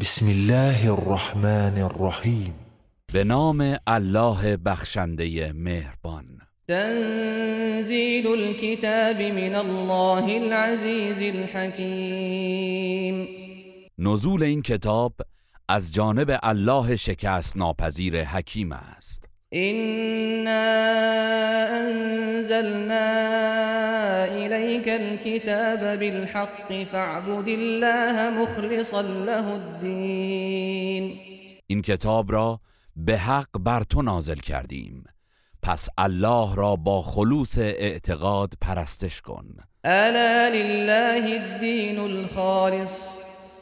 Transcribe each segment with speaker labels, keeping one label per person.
Speaker 1: بسم الله الرحمن الرحیم
Speaker 2: به نام الله بخشنده مهربان.
Speaker 3: تنزیل الكتاب من الله العزیز الحکیم.
Speaker 2: نزول این کتاب از جانب الله شکست ناپذیر حکیم است.
Speaker 3: إنا انزلنا إليك الكتاب بالحق فاعبد الله مخلصا له الدين.
Speaker 2: این کتاب را به حق بر تو نازل کردیم. پس الله را با خلوص اعتقاد پرستش کن.
Speaker 3: الا لله الدين الخالص؟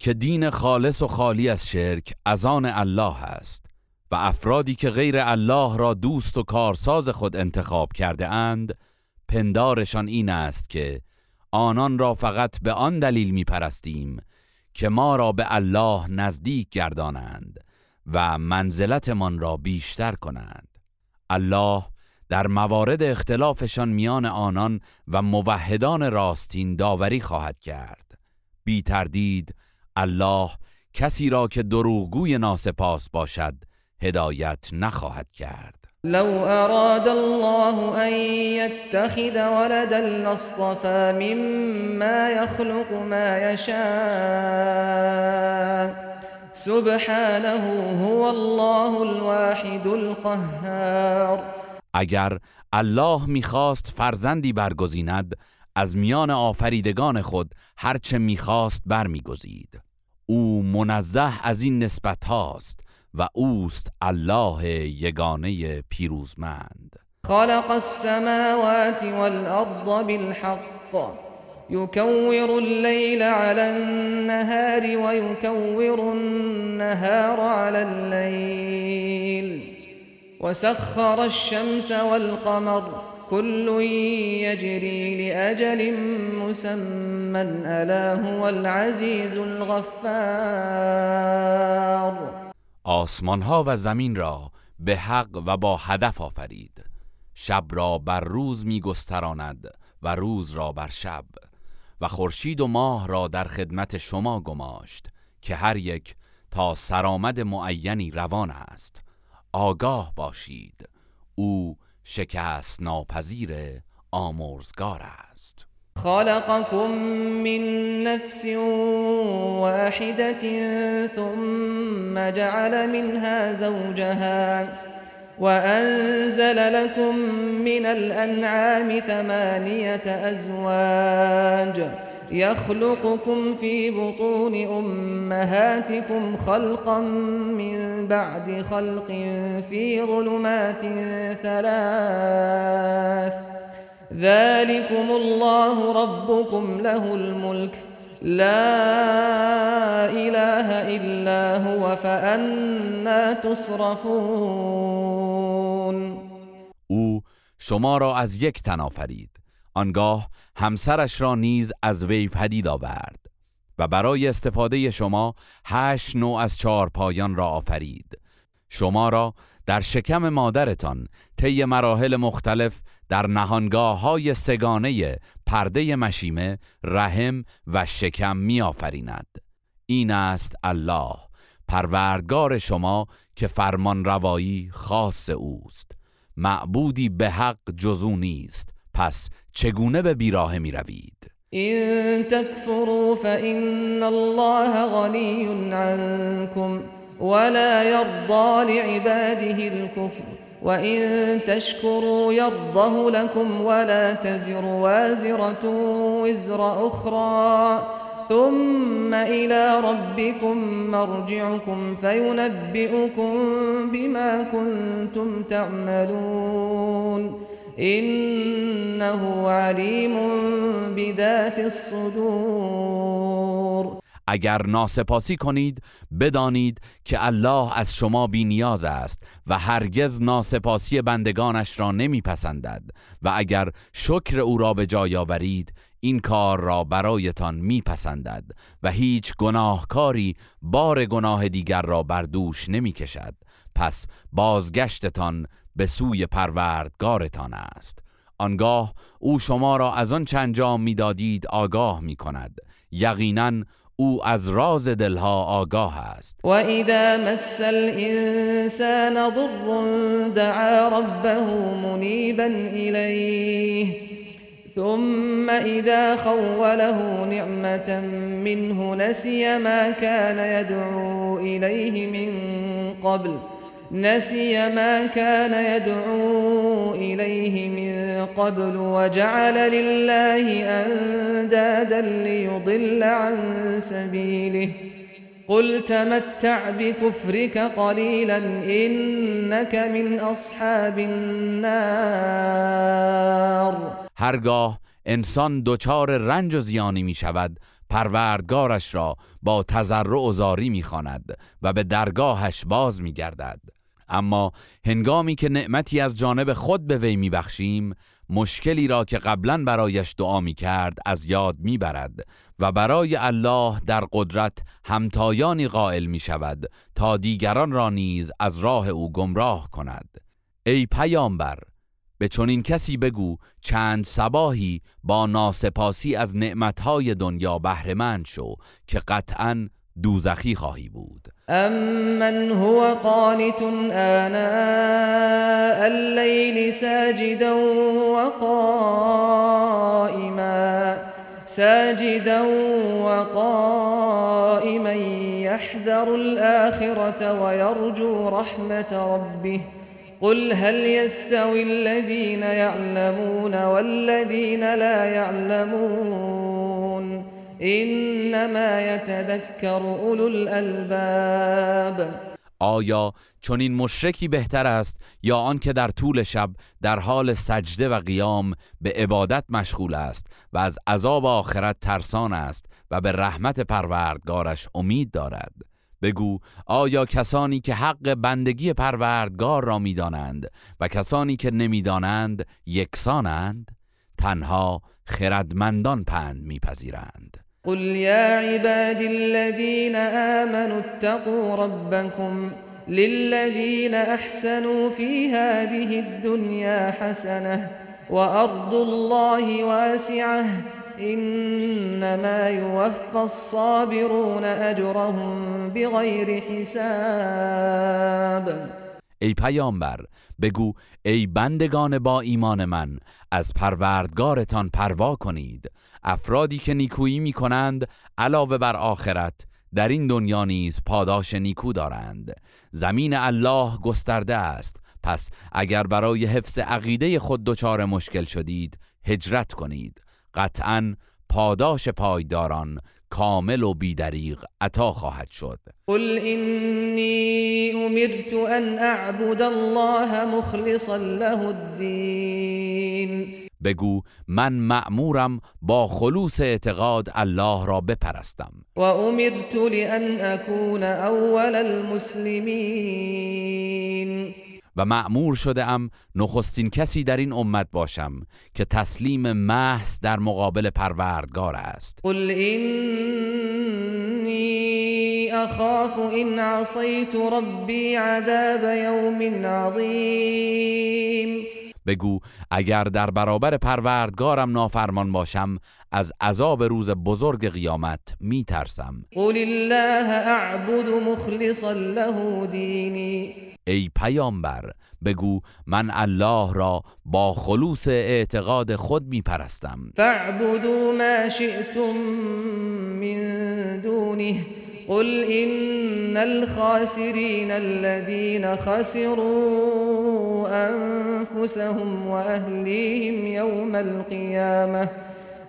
Speaker 2: که دین خالص و خالی از شرک از آن الله است و افرادی که غیر الله را دوست و کارساز خود انتخاب کرده اند پندارشان این است که آنان را فقط به آن دلیل می پرستیم که ما را به الله نزدیک گردانند و منزلتمان را بیشتر کنند. الله در موارد اختلافشان میان آنان و موحدان راستین داوری خواهد کرد. بی تردید الله کسی را که دروغگوی ناسپاس باشد هدایت نخواهد کرد.
Speaker 3: لو اراد الله ان يتخذ ولدا لاصطفى مما يخلق ما يشاء سبحانه هو الله الواحد القهار.
Speaker 2: اگر الله می‌خواست فرزندی برگزیند از میان آفریدگان خود هرچه می‌خواست برمیگزید. او منزه از این نسبت هاست و اوست الله یگانه پیروزمند.
Speaker 3: خلق السماوات والارض بالحق. يكور الليل على النهار ويكور النهار على الليل. وسخر الشمس والقمر. كل يجري لأجل مسمى ألا هو العزيز الغفار.
Speaker 2: آسمان ها و زمین را به حق و با هدف آفرید. شب را بر روز می گستراند و روز را بر شب. و خورشید و ماه را در خدمت شما گماشت که هر یک تا سرآمد معینی روان است. آگاه باشید. او شکست ناپذیر آمرزگار است.
Speaker 3: خلقكم من نفس واحدة ثم جعل منها زوجها وأنزل لكم من الأنعام ثمانية أزواج يخلقكم في بطون أمهاتكم خلقا من بعد خلق في ظلمات ثلاث. ذلكم الله ربكم له الملك. لا إله إلا هو فأنا تصرفون.
Speaker 2: أو شما را از یک تن آفرید. آنگاه همسرش را نیز از وی پدید آورد و برای استفاده شما هشت نوع از چهار پایان را آفرید. شما را در شکم مادرتان طی مراحل مختلف در نهانگاه های سگانه پرده مشیمه رحم و شکم می آفریند. این است الله پروردگار شما که فرمان روایی خاص اوست. معبودی به حق جزو نیست. پس چگونه به بیراه می روید
Speaker 3: این تکفروا فإن الله غنی عنكم ولا يرضى لعباده الكفر وإن تشكروا يرضه لكم ولا تزر وازرة وزر أخرى ثم إلى ربكم مرجعكم فينبئكم بما كنتم تعملون إنه عليم بذات الصدور.
Speaker 2: اگر ناسپاسی کنید بدانید که الله از شما بینیاز است و هرگز ناسپاسی بندگانش را نمیپسندد و اگر شکر او را به جای آورید این کار را برایتان میپسندد و هیچ گناهکاری بار گناه دیگر را بر دوش نمی‌کشد. پس بازگشتتان به سوی پروردگارتان است. آنگاه او شما را از آن انجام می‌دادید آگاه می کند یقینا او از راز دلها آگاه است.
Speaker 3: و اذا مس الانسان ضر دعا ربه منیبا الیه ثم اذا خوله نعمة منه نسي ما كان يدعو إليه من قبل. نسي ما كان يدعو إليه من قبل وجعل لله أندادا ليضل عن سبيله. قل تمتع بكفرك قليلا إنك من أصحاب النار.
Speaker 2: هرگاه انسان دچار رنج و زیانی می شود پروردگارش را با تضرع و زاری می و به درگاهش باز می گردد اما هنگامی که نعمتی از جانب خود به وی میبخشیم مشکلی را که قبلا برایش دعا می کرد از یاد می‌برد و برای الله در قدرت همتایانی قائل می شود تا دیگران را نیز از راه او گمراه کند. ای پیامبر به چنین کسی بگو چند سباهی با ناسپاسی از نعمتهای دنیا بهرهمند شو که قطعا دوزخی خواهی بود.
Speaker 3: امن هو قانت آناء الليل ساجدا وقائما ساجدا وقائما يحذر الآخرة ويرجو رحمة ربه. قل هل يستوي الذين يعلمون والذين لا يعلمون انما يتذكر اولو الالباب
Speaker 2: آیا چون این مشرکی بهتر است یا آنکه در طول شب در حال سجده و قیام به عبادت مشغول است و از عذاب آخرت ترسان است و به رحمت پروردگارش امید دارد؟ بگو آیا کسانی که حق بندگی پروردگار را می‌دانند و کسانی که نمی‌دانند یکسانند؟ تنها خردمندان پند میپذیرند.
Speaker 3: قل يا عبادي الذين آمنوا اتقوا ربكم للذين أحسنوا في هذه الدنيا حسنة وأرض الله واسعة إنما يوفى الصابرون أجرهم بغير حساب
Speaker 2: ای پیامبر بگو ای بندگان با ایمان من از پروردگارتان پروا کنید. افرادی که نیکویی می کنند علاوه بر آخرت در این دنیا نیز پاداش نیکو دارند. زمین الله گسترده است. پس اگر برای حفظ عقیده خود دچار مشکل شدید هجرت کنید. قطعا پاداش پایداران کامل و بیدریغ عطا خواهد شد.
Speaker 3: قل اینی امرت ان اعبد الله مخلصا له الدین
Speaker 2: بگو من مأمورم با خلوص اعتقاد الله را بپرستم.
Speaker 3: و امرت لان اكون اول المسلمین
Speaker 2: و معمور شده ام نخستین کسی در این امت باشم که تسلیم محض در مقابل پروردگار است.
Speaker 3: قل اینی اخاف ان عصیت ربی عذاب یوم عظیم
Speaker 2: بگو اگر در برابر پروردگارم نافرمان باشم از عذاب روز بزرگ قیامت می ترسم
Speaker 3: قل الله اعبد مخلصا له دینی.
Speaker 2: ای پیامبر بگو من الله را با خلوص اعتقاد خود می پرستم
Speaker 3: فاعبدوا ما شئتم من دونه. قل إن الخاسرين الذين خسروا أنفسهم وأهليهم يوم القيامة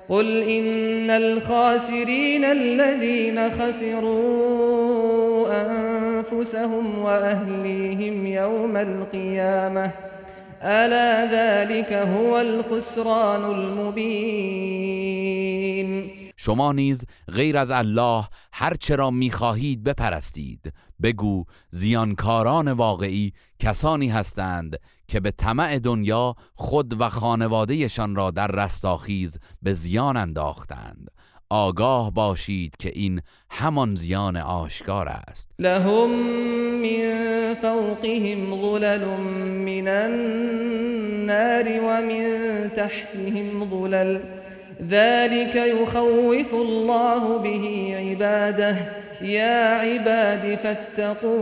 Speaker 3: قل إن الخاسرين الذين خسروا أنفسهم وأهليهم يوم القيامة ألا ذلك هو الخسران المبين
Speaker 2: شما نیز غیر از الله هر چرا می‌خواهید بپرستید. بگو زیانکاران واقعی کسانی هستند که به طمع دنیا خود و خانوادهشان را در رستاخیز به زیان انداختند. آگاه باشید که این همان زیان آشکار است.
Speaker 3: لهم من فوقهم ظلل من النار ومن تحتهم ظلل. ذلك يخوف الله به عباده. یا عباد فاتقون.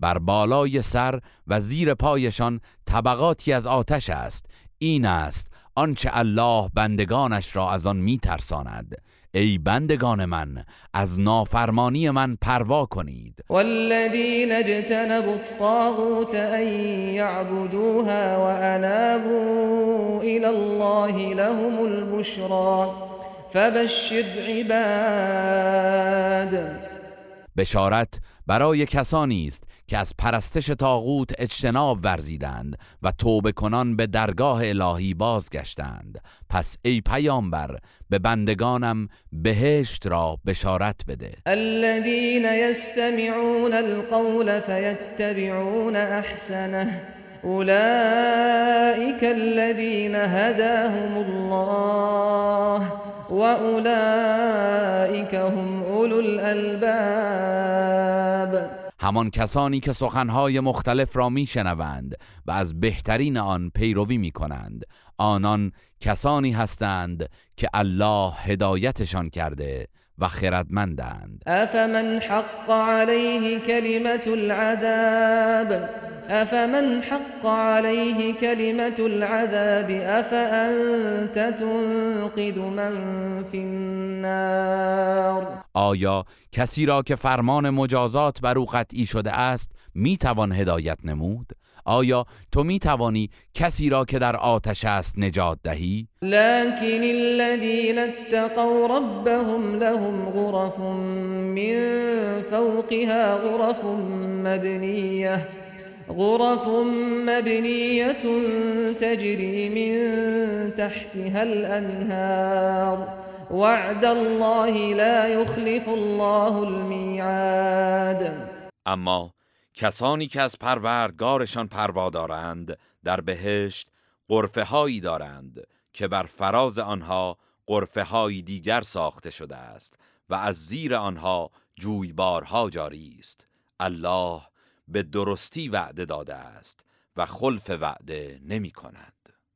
Speaker 2: بر بالای سر و زیر پایشان طبقاتی از آتش است. این است آنچه الله بندگانش را از آن میترساند. ای بندگان من از نافرمانی من پروا کنید.
Speaker 3: والذین اجتنبوا الطاغوت ان یعبدوها وانابوا الى الله لهم البشرا فبشر عباد.
Speaker 2: بشارت برای کسانی است که از پرستش تاغوت اجتناب ورزیدند و توبه کنان به درگاه الهی بازگشتند. پس ای پیامبر به بندگانم بهشت را بشارت بده.
Speaker 3: الذين يستمعون القول فيتبعون احسنه اولئك الذين هداهم الله. واولئك هم اولو الالباب
Speaker 2: همان کسانی که سخنهای مختلف را میشنوند و از بهترین آن پیروی می کنند آنان کسانی هستند که الله هدایتشان کرده و خردمندند.
Speaker 3: افمن حق عليه كلمة العذاب؟ افمن حق عليه كلمة العذاب؟ افأنت تنقذ من في النار؟
Speaker 2: آیا کسی را که فرمان مجازات بر او قطعی شده است می‌توان هدایت نمود؟ آیا تو می توانی کسی را که در آتش است نجات دهی؟
Speaker 3: لكن الذين اتقوا ربهم لهم غرف من فوقها غرف مبنيه غرف مبنية تجري من تحتها الأنهار. وعد الله لا يخلف الله الميعاد.
Speaker 2: اما کسانی که از پروردگارشان پروا دارند در بهشت قرفه هایی دارند که بر فراز آنها قرفه هایی دیگر ساخته شده است و از زیر آنها جویبارها جاری است. الله به درستی وعده داده است و خلف وعده نمی کند.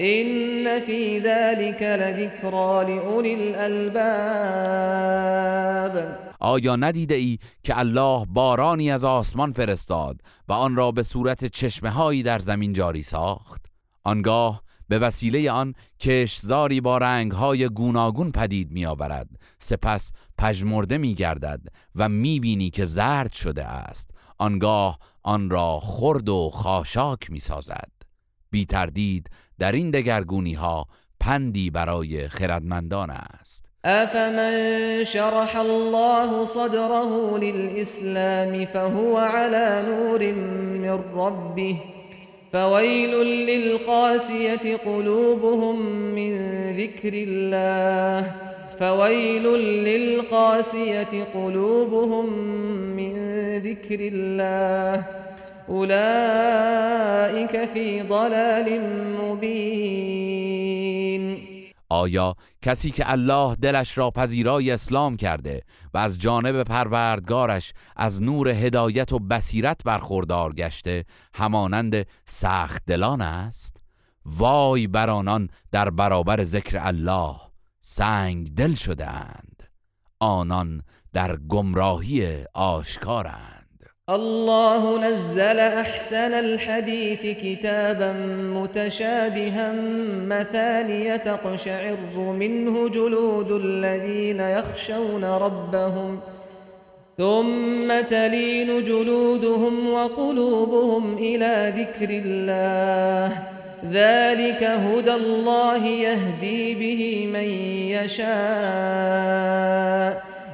Speaker 3: این فی ذلك لذکرى لأولی الالباب
Speaker 2: آیا ندیده ای که الله بارانی از آسمان فرستاد و آن را به صورت چشمه هایی در زمین جاری ساخت؟ آنگاه به وسیله آن کشزاری با های گوناگون پدید می آورد سپس پژمرده می گردد و می بینی که زرد شده است. آنگاه آن را خرد و خاشاک می سازد بی تردید در این دگرگونی ها پندی برای خردمندان است.
Speaker 3: افمن شرح الله صدره للإسلام فهو على نور من ربه فويل للقاسية قلوبهم من ذكر الله فويل للقاسية قلوبهم من ذكر الله. اولئك فی ضلال مبین
Speaker 2: آیا کسی که الله دلش را پذیرای اسلام کرده و از جانب پروردگارش از نور هدایت و بصیرت برخوردار گشته همانند سخت دلان است؟ وای بر آنان در برابر ذکر الله سنگ دل شده اند. آنان در گمراهی آشکارند
Speaker 3: الله نزل أحسن الحديث كتابا متشابها مثانية تقشعر منه جلود الذين يخشون ربهم ثم تلين جلودهم وقلوبهم إلى ذكر الله. ذلك هدى الله يهدي به من يشاء.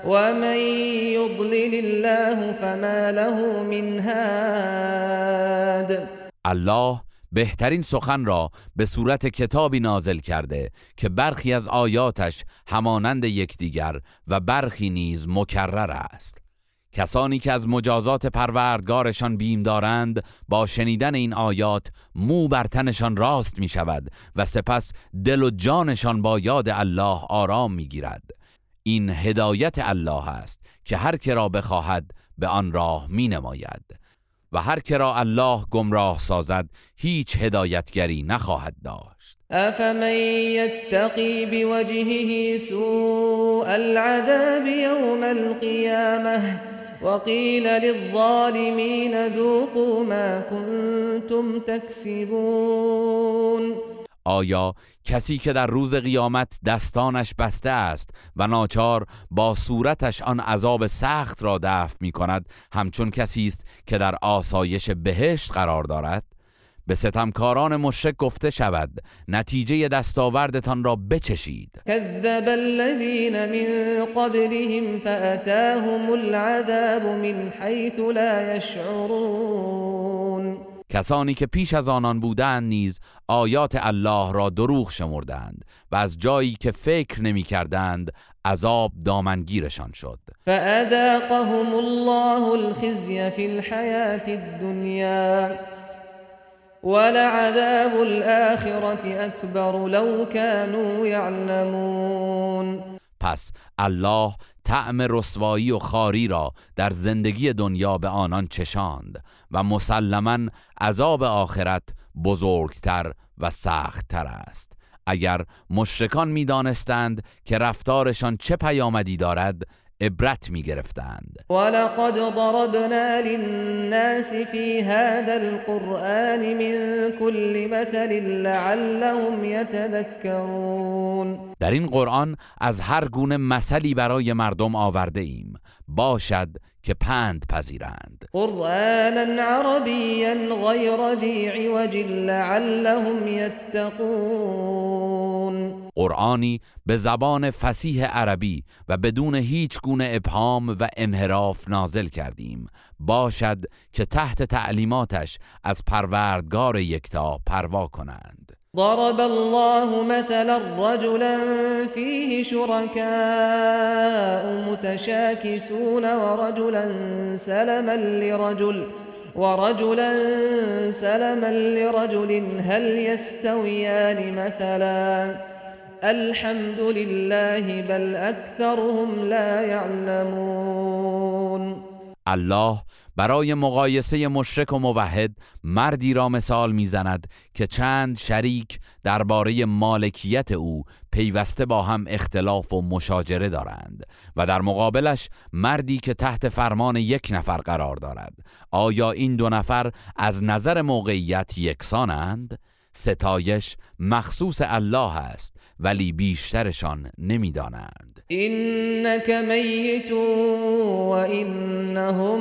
Speaker 3: ومن يضلل الله فما له من هاد
Speaker 2: الله بهترین سخن را به صورت کتابی نازل کرده که برخی از آیاتش همانند یکدیگر و برخی نیز مکرر است. کسانی که از مجازات پروردگارشان بیم دارند با شنیدن این آیات مو بر تنشان راست می شود و سپس دل و جانشان با یاد الله آرام می گیرد این هدایت الله است که هر که را بخواهد به آن راه می نماید و هر که را الله گمراه سازد هیچ هدایتگری نخواهد داشت.
Speaker 3: افمن یتقی بوجهه سوء العذاب یوم القیامه وقیل للظالمین ذوقوا ما کنتم تکسبون.
Speaker 2: آیا کسی که در روز قیامت دستانش بسته است و ناچار با صورتش آن عذاب سخت را دفع می کند همچون کسی است که در آسایش بهشت قرار دارد؟ به ستمکاران مشرک گفته شود نتیجه دستاوردتان را بچشید.
Speaker 3: كذب الذين من قبلهم فأتاهم العذاب من حيث لا يشعرون
Speaker 2: کسانی که پیش از آنان بودند نیز آیات الله را دروغ شمردند و از جایی که فکر نمی کردند عذاب دامنگیرشان شد.
Speaker 3: فأذاقهم الله الخزي في الحياة الدنيا ولعذاب الآخرة أكبر لو كانوا يعلمون.
Speaker 2: پس الله طعم رسوایی و خاری را در زندگی دنیا به آنان چشاند و مسلما عذاب آخرت بزرگتر و سختتر است. اگر مشرکان می‌دانستند که رفتارشان چه پیامدی دارد عبرت می گرفتند
Speaker 3: ولقد ضربنا للناس في هذا القرآن من كل مثل لعلهم يتذكرون.
Speaker 2: در این قرآن از هر گونه مثلی برای مردم آورده ایم. باشد که پند پذیرند.
Speaker 3: قرآنا عربيا غير ذي عوج لعلهم يتقون.
Speaker 2: قرآنی به زبان فسیح عربی و بدون هیچ گونه ابهام و انحراف نازل کردیم. باشد که تحت تعلیماتش از پروردگار یکتا پروا کنند.
Speaker 3: ضرب الله مثلا رجلا فيه شركاء متشاكسون ورجلا سلما لرجل ورجلا سلما لرجل هل يستويان مثلا. الحمد لله بل أكثرهم لا يعلمون
Speaker 2: الله برای مقایسه مشرک و موحد مردی را مثال می‌زند که چند شریک درباره مالکیت او پیوسته با هم اختلاف و مشاجره دارند و در مقابلش مردی که تحت فرمان یک نفر قرار دارد آیا این دو نفر از نظر موقعیت یکسانند؟ ستایش مخصوص الله است ولی بیشترشان نمی‌دانند.
Speaker 3: إنك ميت وإنهم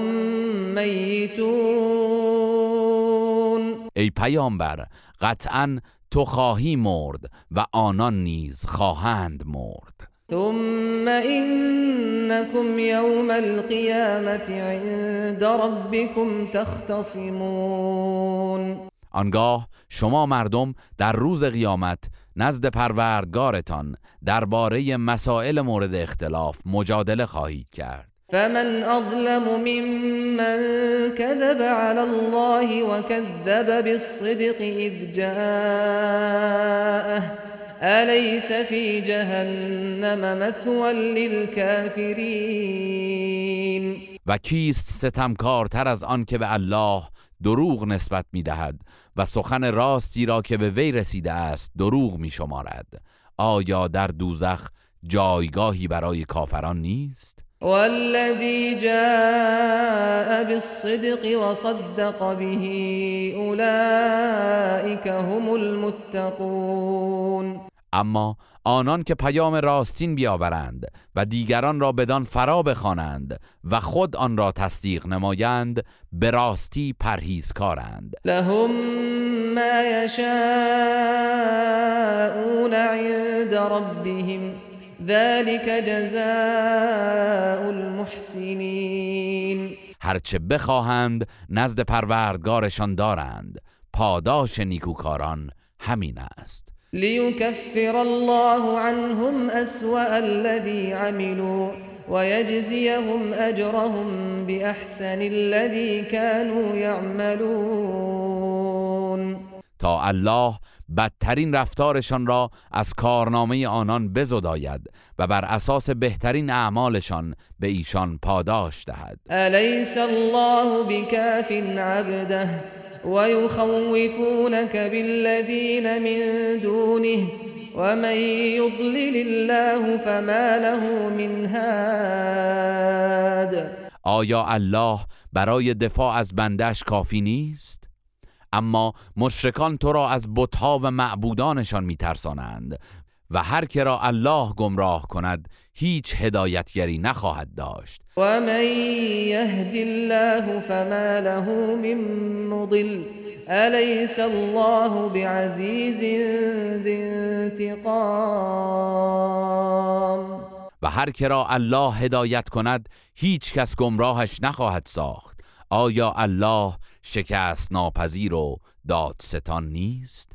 Speaker 3: ميتون.
Speaker 2: ای پیامبر قطعا تو خواهی مرد و آنان نیز خواهند مرد.
Speaker 3: ثم إنكم يوم القيامة عند ربكم تختصمون.
Speaker 2: آنگاه شما مردم در روز قیامت نزد پروردگارتان درباره مسائل مورد اختلاف مجادله خواهید کرد.
Speaker 3: فمن أظلم ممن كذب على الله وكذب بالصدق إذ جاءه. أليس في جهنم مثوى للكافرين؟
Speaker 2: و کیست ستمکارتر از آن که به الله دروغ نسبت می دهد و سخن راستی را که به وی رسیده است دروغ می شمارد آیا در دوزخ جایگاهی برای کافران نیست؟
Speaker 3: والذي جاء بالصدق وصدق به أولئك هم المتقون
Speaker 2: اما آنان که پیام راستین بیاورند و دیگران را بدان فرا بخوانند و خود آن را تصدیق نمایند به راستی پرهیزکارند.
Speaker 3: لهم ما یشاءون عند ربهم ذلك جزاء المحسنین.
Speaker 2: هرچه بخواهند نزد پروردگارشان دارند. پاداش نیکوکاران همین است.
Speaker 3: ليكفر الله عنهم أسوأ الذي عملوا ويجزيهم أجرهم بأحسن الذي كانوا يعملون.
Speaker 2: تا الله بدترین رفتارشان را از کارنامه آنان بزداید و بر اساس بهترین اعمالشان به ایشان پاداش دهد.
Speaker 3: أليس الله بكاف عبده؟ ويخوفونك بالذين من دونه ومن يضلل الله فما له من هاد
Speaker 2: آیا الله برای دفاع از بندش کافی نیست؟ اما مشرکان تو را از بتها و معبودانشان میترسانند و هر که را الله گمراه کند هیچ هدایتگری نخواهد داشت.
Speaker 3: و من یهد الله فما له من مضل الیس الله بعزیز انتقام.
Speaker 2: و هر که را الله هدایت کند هیچ کس گمراهش نخواهد ساخت. آیا الله شکست ناپذیر و دادستان نیست؟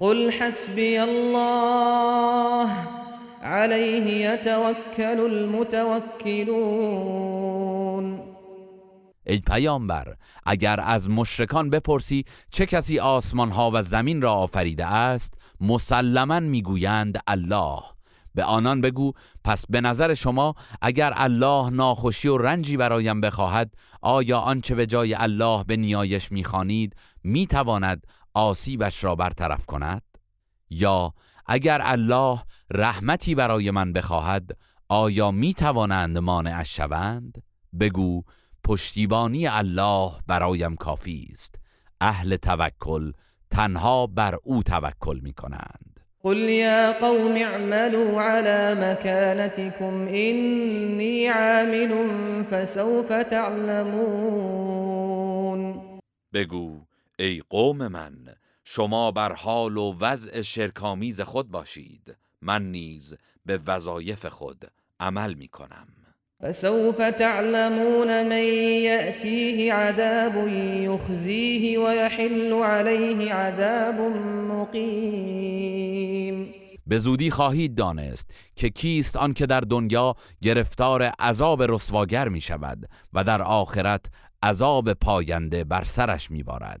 Speaker 3: قل حسبي الله عليه يتوكل المتوكلون
Speaker 2: ای پیامبر اگر از مشرکان بپرسی چه کسی آسمان ها و زمین را آفریده است مسلما می‌گویند الله. به آنان بگو پس به نظر شما اگر الله ناخوشی و رنجی برایم بخواهد آیا آنچه به جای الله به نیایش می‌خوانید می‌تواند آسیبش را برطرف کند؟ یا اگر الله رحمتی برای من بخواهد آیا می‌توانند مانعش شوند؟ بگو پشتیبانی الله برایم کافی است. اهل توکل تنها بر او توکل می کنند
Speaker 3: قل یا قوم اعملوا على مكانتكم اینی عامل فسوف تعلمون.
Speaker 2: بگو ای قوم من شما بر حال و وضع شرکامیز خود باشید. من نیز به وظایف خود عمل می کنم
Speaker 3: فسوف تعلمون من يأتيه عذاب يخزيه ويحل عليه عذاب مقيم
Speaker 2: به زودی خواهید دانست که کیست آن که در دنیا گرفتار عذاب رسواگر می شود و در آخرت عذاب پاینده بر سرش می بارد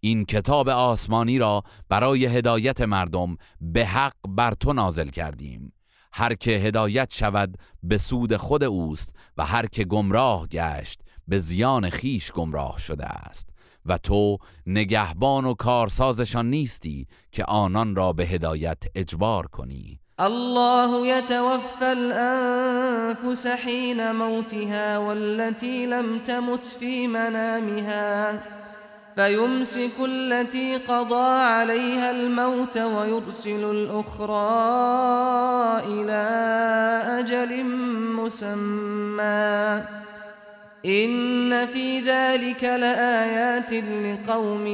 Speaker 2: این کتاب آسمانی را برای هدایت مردم به حق بر تو نازل کردیم. هر که هدایت شود به سود خود اوست و هر که گمراه گشت به زیان خیش گمراه شده است. و تو نگهبان و کارسازشان نیستی که آنان را به هدایت اجبار کنی.
Speaker 3: الله يتوفى الأنفس حين موتها والتي لم تمت في منامها. فيمسك التي قضى عليها الموت ويرسل الأخرى إلى أجل مسمى. إن في ذلك لآيات لقوم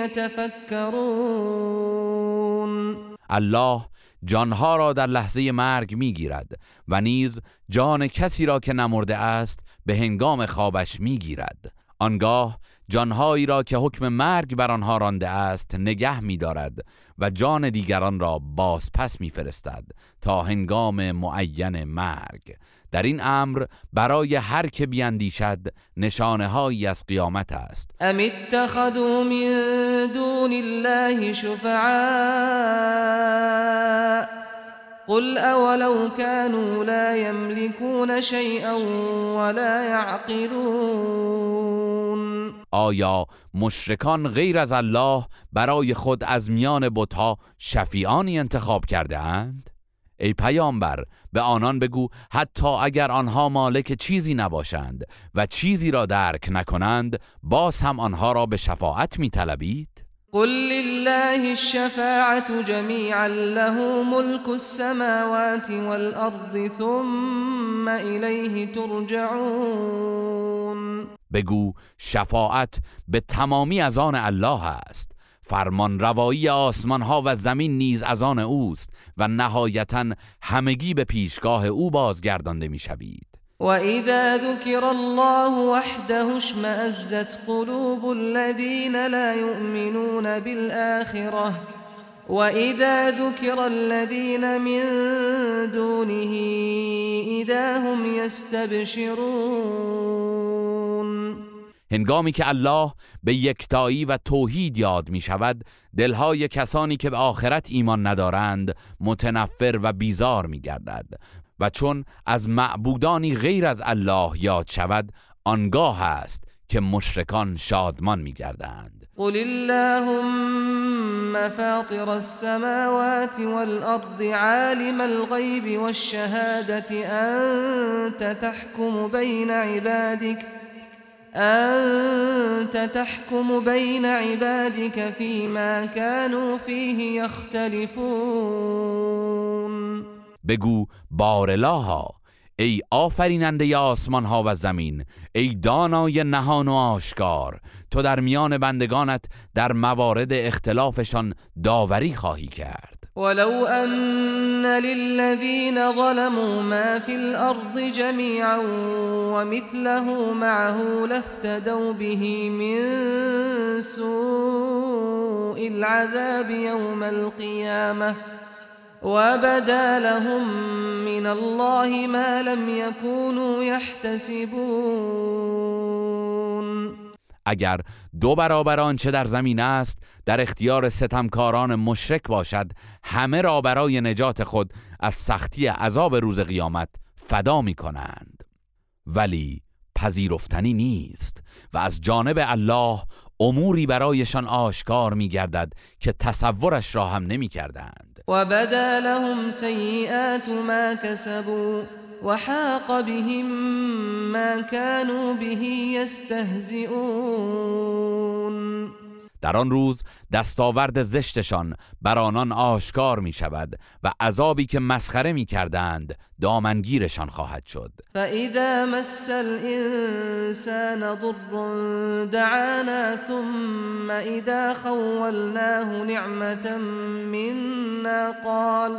Speaker 3: يتفكرون.
Speaker 2: الله جانها را در لحظه مرگ میگیرد و نیز جان کسی را که نمرده است به هنگام خوابش میگیرد. آنگاه جانهایی را که حکم مرگ بر آنها رانده است نگه می‌دارد و جان دیگران را باز پس میفرستد تا هنگام معین مرگ. در این امر برای هر که بیاندیشد نشانه هایی از قیامت است.
Speaker 3: ام اتخذوا من دون الله شفعاء. قل اولو كانوا لا يملكون شيئا ولا يعقلون.
Speaker 2: آیا مشرکان غیر از الله برای خود از میان بتها شفیعانی انتخاب کرده اند؟ ای پیامبر به آنان بگو حتی اگر آنها مالک چیزی نباشند و چیزی را درک نکنند باز هم آنها را به شفاعت می طلبید؟
Speaker 3: قل لله الشفاعة جميعا له ملك السماوات والأرض ثم إليه ترجعون
Speaker 2: بگو شفاعت به تمامی از آن الله است. فرمان روایی آسمان ها و زمین نیز از آن اوست و نهایتا همگی به پیشگاه او بازگردانده می شوید
Speaker 3: وإذا ذكر الله وحده اشمأزت قلوب الذين لا يؤمنون بالآخرة وإذا ذكر الذين من دونه إذا هم يستبشرون
Speaker 2: هنگامی که الله به یکتایی و توحید یاد می شود دلهای کسانی که به آخرت ایمان ندارند متنفر و بیزار می گردد و چون از معبودانی غیر از الله یاد شود آنگاه است که مشرکان شادمان می گردند
Speaker 3: قل اللهم فاطر السماوات والأرض عالم الغيب والشهادة أنت تحكم بين عبادك أنت تحكم بين عبادك فيما كانوا فيه يختلفون.
Speaker 2: بگو بارلاها ای آفریننده آسمان ها و زمین ای دانای نهان و آشکار تو در میان بندگانت در موارد اختلافشان داوری خواهی کرد.
Speaker 3: ولو أن للذين ظلموا ما في الأرض جميعا ومثله معه لافتدوا به من سوء العذاب يوم القيامة وبدا لهم من الله ما لم يكونوا يحتسبون.
Speaker 2: اگر دو برابر آنچه در زمین است در اختیار ستمکاران مشرک باشد همه را برای نجات خود از سختی عذاب روز قیامت فدا می کنند. ولی پذیرفتنی نیست و از جانب الله اموری برایشان آشکار می گردد که تصورش را هم نمی کردند.
Speaker 3: وبدا لهم سيئات ما كسبوا وحاق بهم ما كانوا به يستهزئون.
Speaker 2: در آن روز دستاورد زشتشان بر آنان آشکار می شود و عذابی که مسخره می کردند دامنگیرشان خواهد شد.
Speaker 3: فإذا مس الإنسان ضر دعانا ثم إذا خولناه نعمة منا قال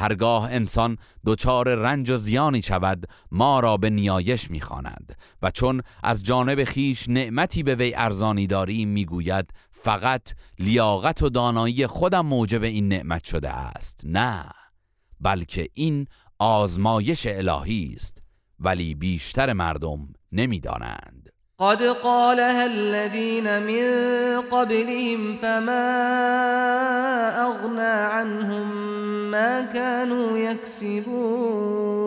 Speaker 2: هرگاه انسان دچار رنج و زیانی شود ما را به نیایش می‌خواند و چون از جانب خیش نعمتی به وی ارزانی داریم می‌گوید فقط لیاقت و دانایی خودم موجب این نعمت شده است. نه بلکه این آزمایش الهی است ولی بیشتر مردم نمی‌دانند.
Speaker 3: قد قالها الذين من قبلهم فما أغنى عنهم ما كانوا يكسبون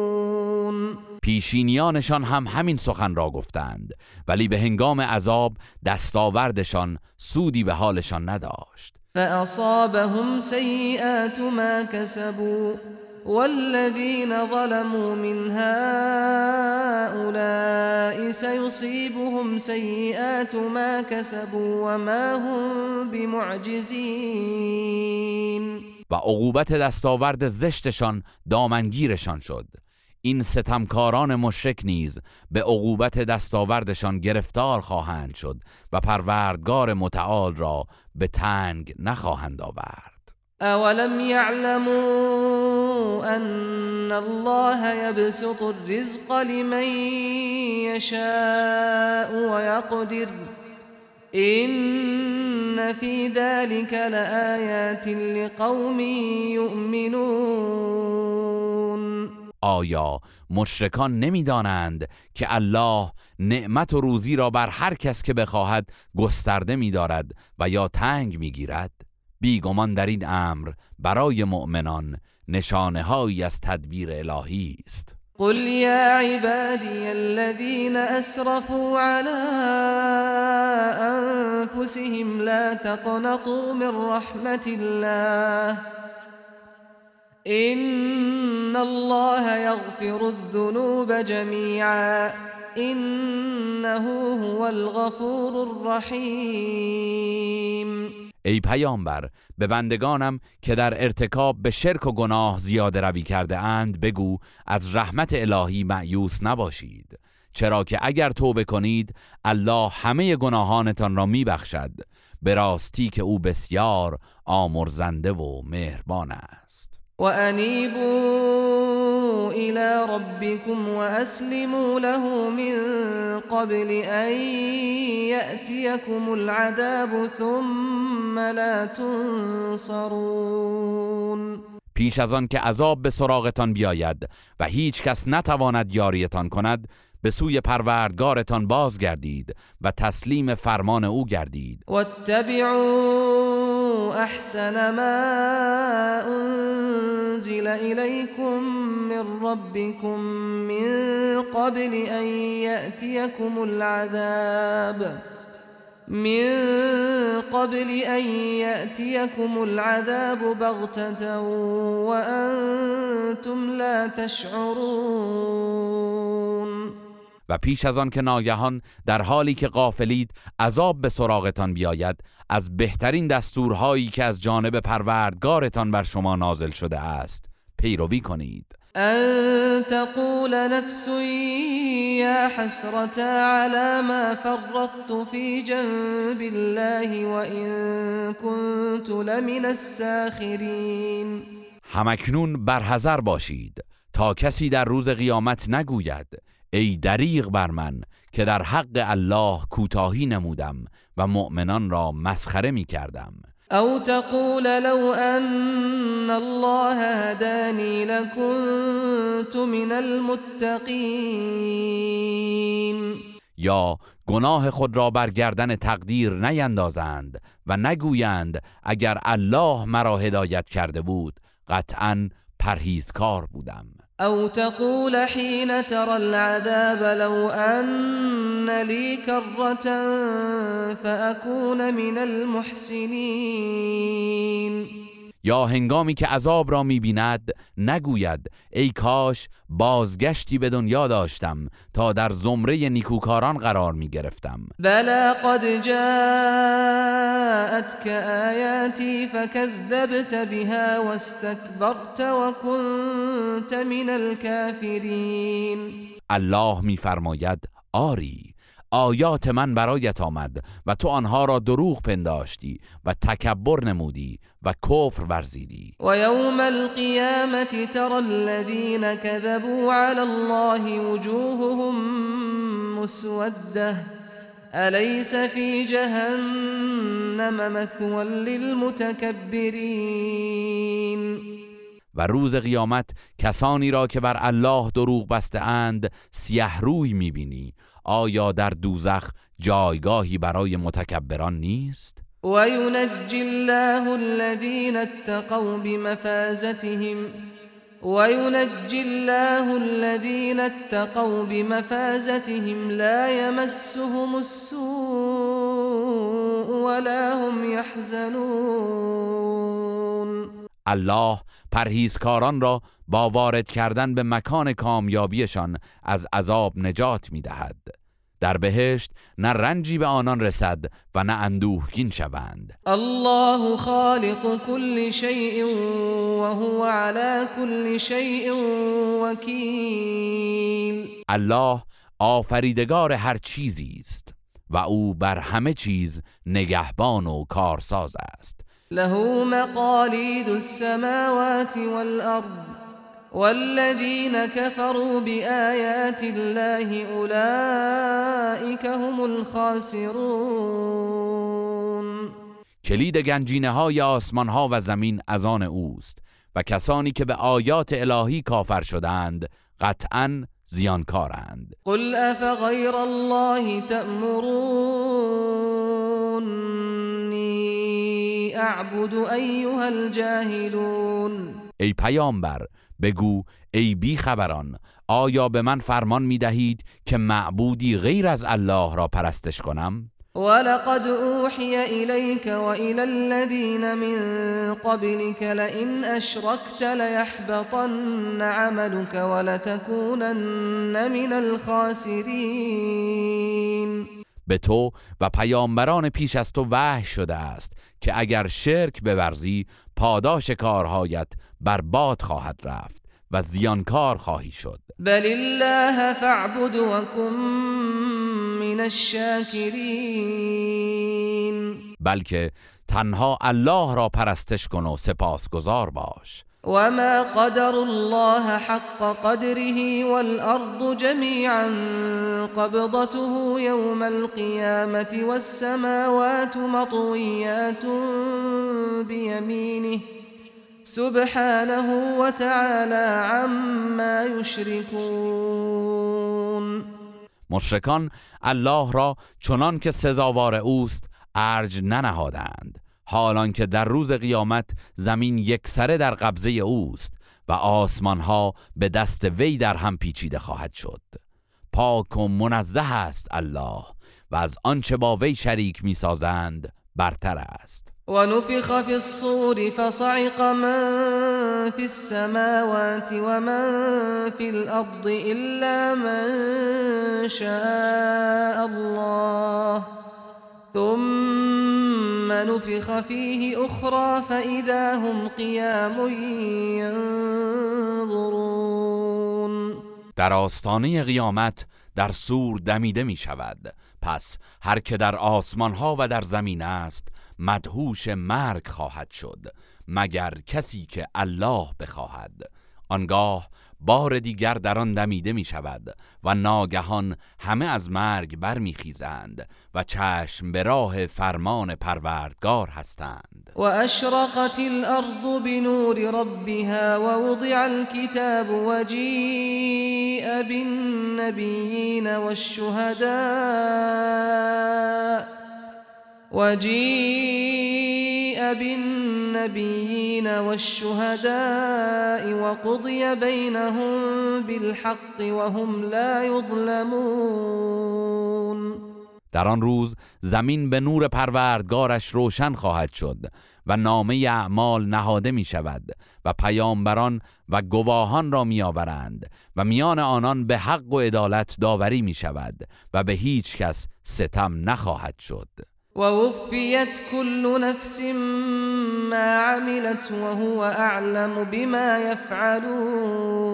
Speaker 2: پیشینیانشان هم همین سخن را گفتند ولی به هنگام عذاب دستاوردشان سودی به حالشان نداشت.
Speaker 3: فأصابهم سيئات ما كسبوا والذين ظلموا من هؤلاء سيصيبهم سيئات ما كسبوا وما هم بمعجزين.
Speaker 2: و عقوبت دستاورد زشتشان دامنگیرشان شد. این ستمکاران مشرک نیز به عقوبت دستاوردشان گرفتار خواهند شد و پروردگار متعال را به تنگ نخواهند آورد.
Speaker 3: اولم يعلموا ان الله يبسط الرزق لمن يشاء ويقدر ان في ذلك لآيات لقوم يؤمنون.
Speaker 2: آیا مشرکان نمی‌دانند که الله نعمت و روزی را بر هر کس که بخواهد گسترده می‌دارد و یا تنگ می‌گیرد؟ بیگمان در این امر برای مؤمنان نشانه هایی از تدبیر الهی است.
Speaker 3: قل يا عبادي الذين اسرفوا على انفسهم لا تقنطوا من رحمة الله. ان الله يغفر الذنوب جميعا. انه هو الغفور الرحیم
Speaker 2: ای پیامبر به بندگانم که در ارتکاب به شرک و گناه زیاده روی کرده اند بگو از رحمت الهی معیوس نباشید. چرا که اگر توبه کنید الله همه گناهانتان را میبخشد. به راستی که او بسیار آمرزنده و مهربان است.
Speaker 3: إلى ربكم وأسلموا له من قبل أن يأتيكم العذاب ثم لا تنصرون.
Speaker 2: پیش از آن که عذاب به سراغتان بیاید و هیچ کس نتواند یاریتان کند به سوی پروردگارتان بازگردید و تسلیم فرمان او گردید.
Speaker 3: واتبعوا احسن ما انزل اليكم من ربكم من قبل ان ياتيكم العذاب. من قبل أن يأتيكم العذاب بغتة وأنتم لا تشعرون.
Speaker 2: و پیش از آن که ناگهان در حالی که غافلید عذاب به سراغتان بیاید از بهترین دستورهایی که از جانب پروردگارتان بر شما نازل شده است پیروی کنید.
Speaker 3: ان تقول نفس یا حسرتا على ما فرطت في جنب الله وان كنت لمن الساخرين
Speaker 2: همکنون برحذر باشید تا کسی در روز قیامت نگوید ای دریغ بر من که در حق الله کوتاهی نمودم و مؤمنان را مسخره می کردم.
Speaker 3: او تقول لو ان الله هداني لكنت من المتقين
Speaker 2: یا گناه خود را بر گردن تقدیر نیندازند و نگویند اگر الله مرا هدایت کرده بود قطعا پرهیزکار بودم.
Speaker 3: أو تقول حين ترى العذاب لو أن لي كرة فأكون من المحسنين.
Speaker 2: یا هنگامی که عذاب را می‌بیند نگوید ای کاش بازگشتی به دنیا داشتم تا در زمره نیکوکاران قرار می‌گرفتم.
Speaker 3: بلا قد جاءتك آیاتی فكذبت بها واستكبرت وكنت من الكافرین
Speaker 2: الله میفرماید آری آیات من برایت آمد و تو آنها را دروغ پنداشتی و تکبر نمودی و کفر ورزیدی.
Speaker 3: و یوم القیامت ترى الذین كذبوا على الله وجوههم مسوده أليس في جهنم مثوى للمتكبرين
Speaker 2: و روز قیامت کسانی را که بر الله دروغ بسته اند سیه روی می‌بینی آیا در دوزخ جایگاهی برای متکبران نیست؟
Speaker 3: و ینجی الله الذین اتقوا بمفازتهم وينجي الله الذين اتقوا بمفازتهم لا يمسهم السوء ولا هم يحزنون
Speaker 2: الله پرهیزکاران را با وارد کردن به مکان کامیابیشان از عذاب نجات می دهد. در بهشت نه رنجی به آنان رسد و نه اندوهگین شوند.
Speaker 3: الله خالق كل شيء وهو على كل شيء وكيل
Speaker 2: الله آفریدگار هر چیزی است و او بر همه چیز نگهبان و کارساز است.
Speaker 3: له مقاليد السماوات والأرض والذين كفروا بآيات الله أولئك هم الخاسرون.
Speaker 2: کلید گنجینه های آسمان ها و زمین از آن اوست و کسانی که به آیات الهی کافر شدند قطعا زیانکارند.
Speaker 3: قل افغیر الله تأمرونی اعبد ایها الجاهلون
Speaker 2: ای پیامبر بگو ای بی خبران آیا به من فرمان می دهید که معبودی غیر از الله را پرستش کنم؟
Speaker 3: ولقد اوحی الیک و الى الذین من قبلك لئن اشركت لیحبطن عملك ولتكونن من الخاسرین
Speaker 2: به تو و پیامبران پیش از تو وحی شده است که اگر شرک بورزی پاداش کارهایت برباد خواهد رفت و زیانکار خواهی شد.
Speaker 3: بل الله فاعبد وكن من الشاکرین.
Speaker 2: بلکه تنها الله را پرستش کن و سپاسگزار باش.
Speaker 3: وما قدر الله حق قدره والأرض جميعا قبضته يوم القيامة والسماوات مطويات بيمينه سبحانه وتعالى عما يشركون
Speaker 2: مشرکان الله را چنان که سزاوار اوست ارج ننهادند. حالان که در روز قیامت زمین یکسره در قبضه اوست و آسمان ها به دست وی در هم پیچیده خواهد شد. پاک و منزه است الله و از آنچه با وی شریک می‌سازند برتر است.
Speaker 3: ونفخ في الصور فصعق من في السماوات ومن في الأرض إلا من شاء الله. ثم نفخ فيه أخرى فإذا هم قيام ينظرون.
Speaker 2: در آستانه قیامت در سور دمیده می شود پس هر که در آسمان ها و در زمین است مدهوش مرگ خواهد شد مگر کسی که الله بخواهد. آنگاه بار دیگر در آن دمیده می شود و ناگهان همه از مرگ برمیخیزند و چشم به راه فرمان پروردگار هستند.
Speaker 3: و اشرقت الارض بنور ربها و وضع الكتاب و جیء بالنبیین والشهداء وجيء بالنبيين والشهداء وقضي بينهم بالحق وهم لا يظلمون.
Speaker 2: در آن روز زمین به نور پروردگارش روشن خواهد شد و نامه اعمال نهاده می شود و پیامبران و گواهان را می آورند و میان آنان به حق و عدالت داوری می شود و به هیچ کس ستم نخواهد شد.
Speaker 3: ووفيت كل نفس ما عملت وهو اعلم بما يفعلون.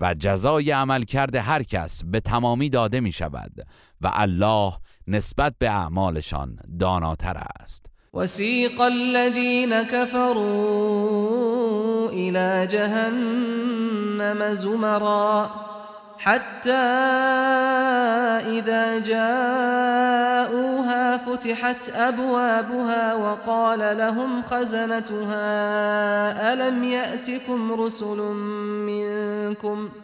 Speaker 2: و جزای عمل کرده هر کس به تمامی داده می شود و الله نسبت به اعمالشان داناتر است.
Speaker 3: وسیق الذين كفروا الى جهنم زمرا. حتى إذا جاءوها فتحت أبوابها وقال لهم خزنتها ألم يأتكم رسل منكم ؟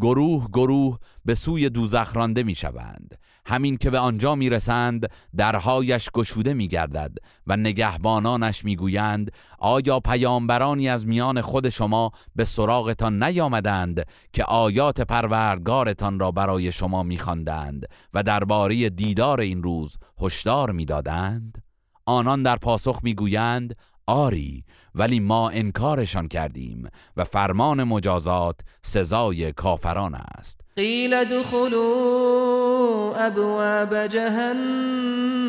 Speaker 2: گروه گروه به سوی دوزخ رانده می شوند همین که به آنجا می رسند درهایش گشوده می گردد و نگهبانانش می گویند آیا پیامبرانی از میان خود شما به سراغتان نیامدند که آیات پروردگارتان را برای شما می خواندند و درباره دیدار این روز هشدار می دادند؟ آنان در پاسخ می گویند آری ولی ما انکارشان کردیم و فرمان مجازات سزای کافران است.
Speaker 3: قیل دخلوا ابواب جهنم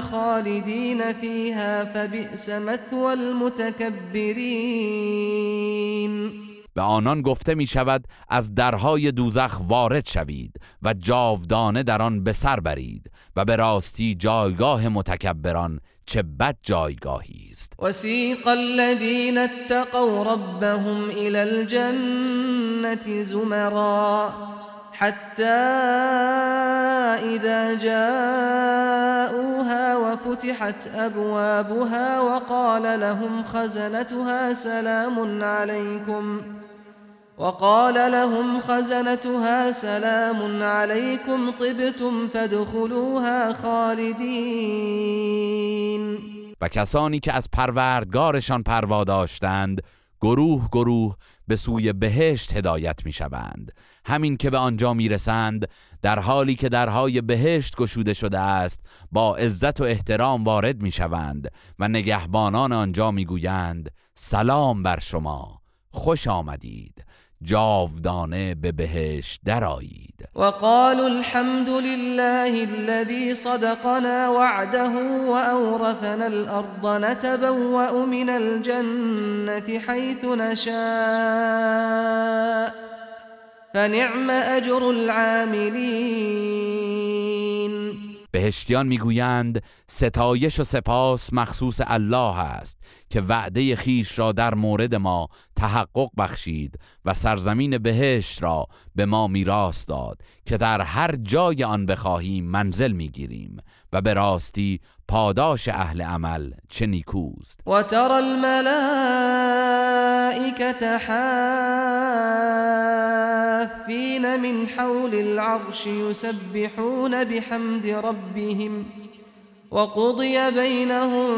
Speaker 3: خالدین فیها فبئس مثوى المتکبرین.
Speaker 2: به آنان گفته می شود از درهای دوزخ وارد شوید و جاودانه در آن به سر برید. و به راستی جایگاه متکبران چه بد جایگاهی است.
Speaker 3: وسیق الذین اتقوا ربهم الى الجنة زمرا حتى إذا جاءوها وفتحت أبوابها وقال لهم خزنتها سلام عليكم وقال لهم خزنتها سلام عليكم طبتم فادخلوها خالدين.
Speaker 2: و کسانی که از پروردگارشان پروا داشتند گروه گروه به سوی بهشت هدایت می شوند همین که به آنجا می رسند در حالی که درهای بهشت گشوده شده است با عزت و احترام وارد می شوند و نگهبانان آنجا می گویند سلام بر شما خوش آمدید. جاودانه به بهشت درآیید.
Speaker 3: وقالوا الحمد لله الذي صدقنا وعده وأورثنا الأرض نتبوأ من الجنة حيث نشاء فنعم أجر العاملين.
Speaker 2: بهشتیان می‌گویند ستایش و سپاس مخصوص الله است که وعده خیش را در مورد ما تحقق بخشید و سرزمین بهشت را به ما میراث داد که در هر جای آن بخواهیم منزل می‌گیریم و به راستی پاداش أهل عمل چه نیکوست.
Speaker 3: و ترى الملائكة حافين من حول العرش يسبحون بحمد ربهم وقضي بينهم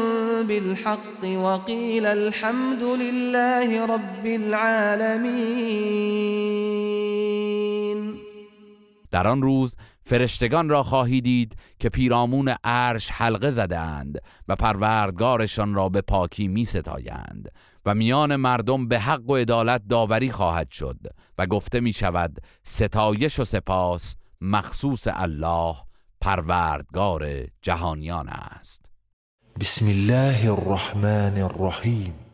Speaker 3: بالحق وقيل الحمد لله رب العالمين
Speaker 2: در آن روز فرشتگان را خواهی دید که پیرامون عرش حلقه اند و پروردگارشان را به پاکی می ستایند و میان مردم به حق و عدالت داوری خواهد شد و گفته می شود ستایش و سپاس مخصوص الله پروردگار جهانیان است.
Speaker 1: بسم الله الرحمن الرحیم.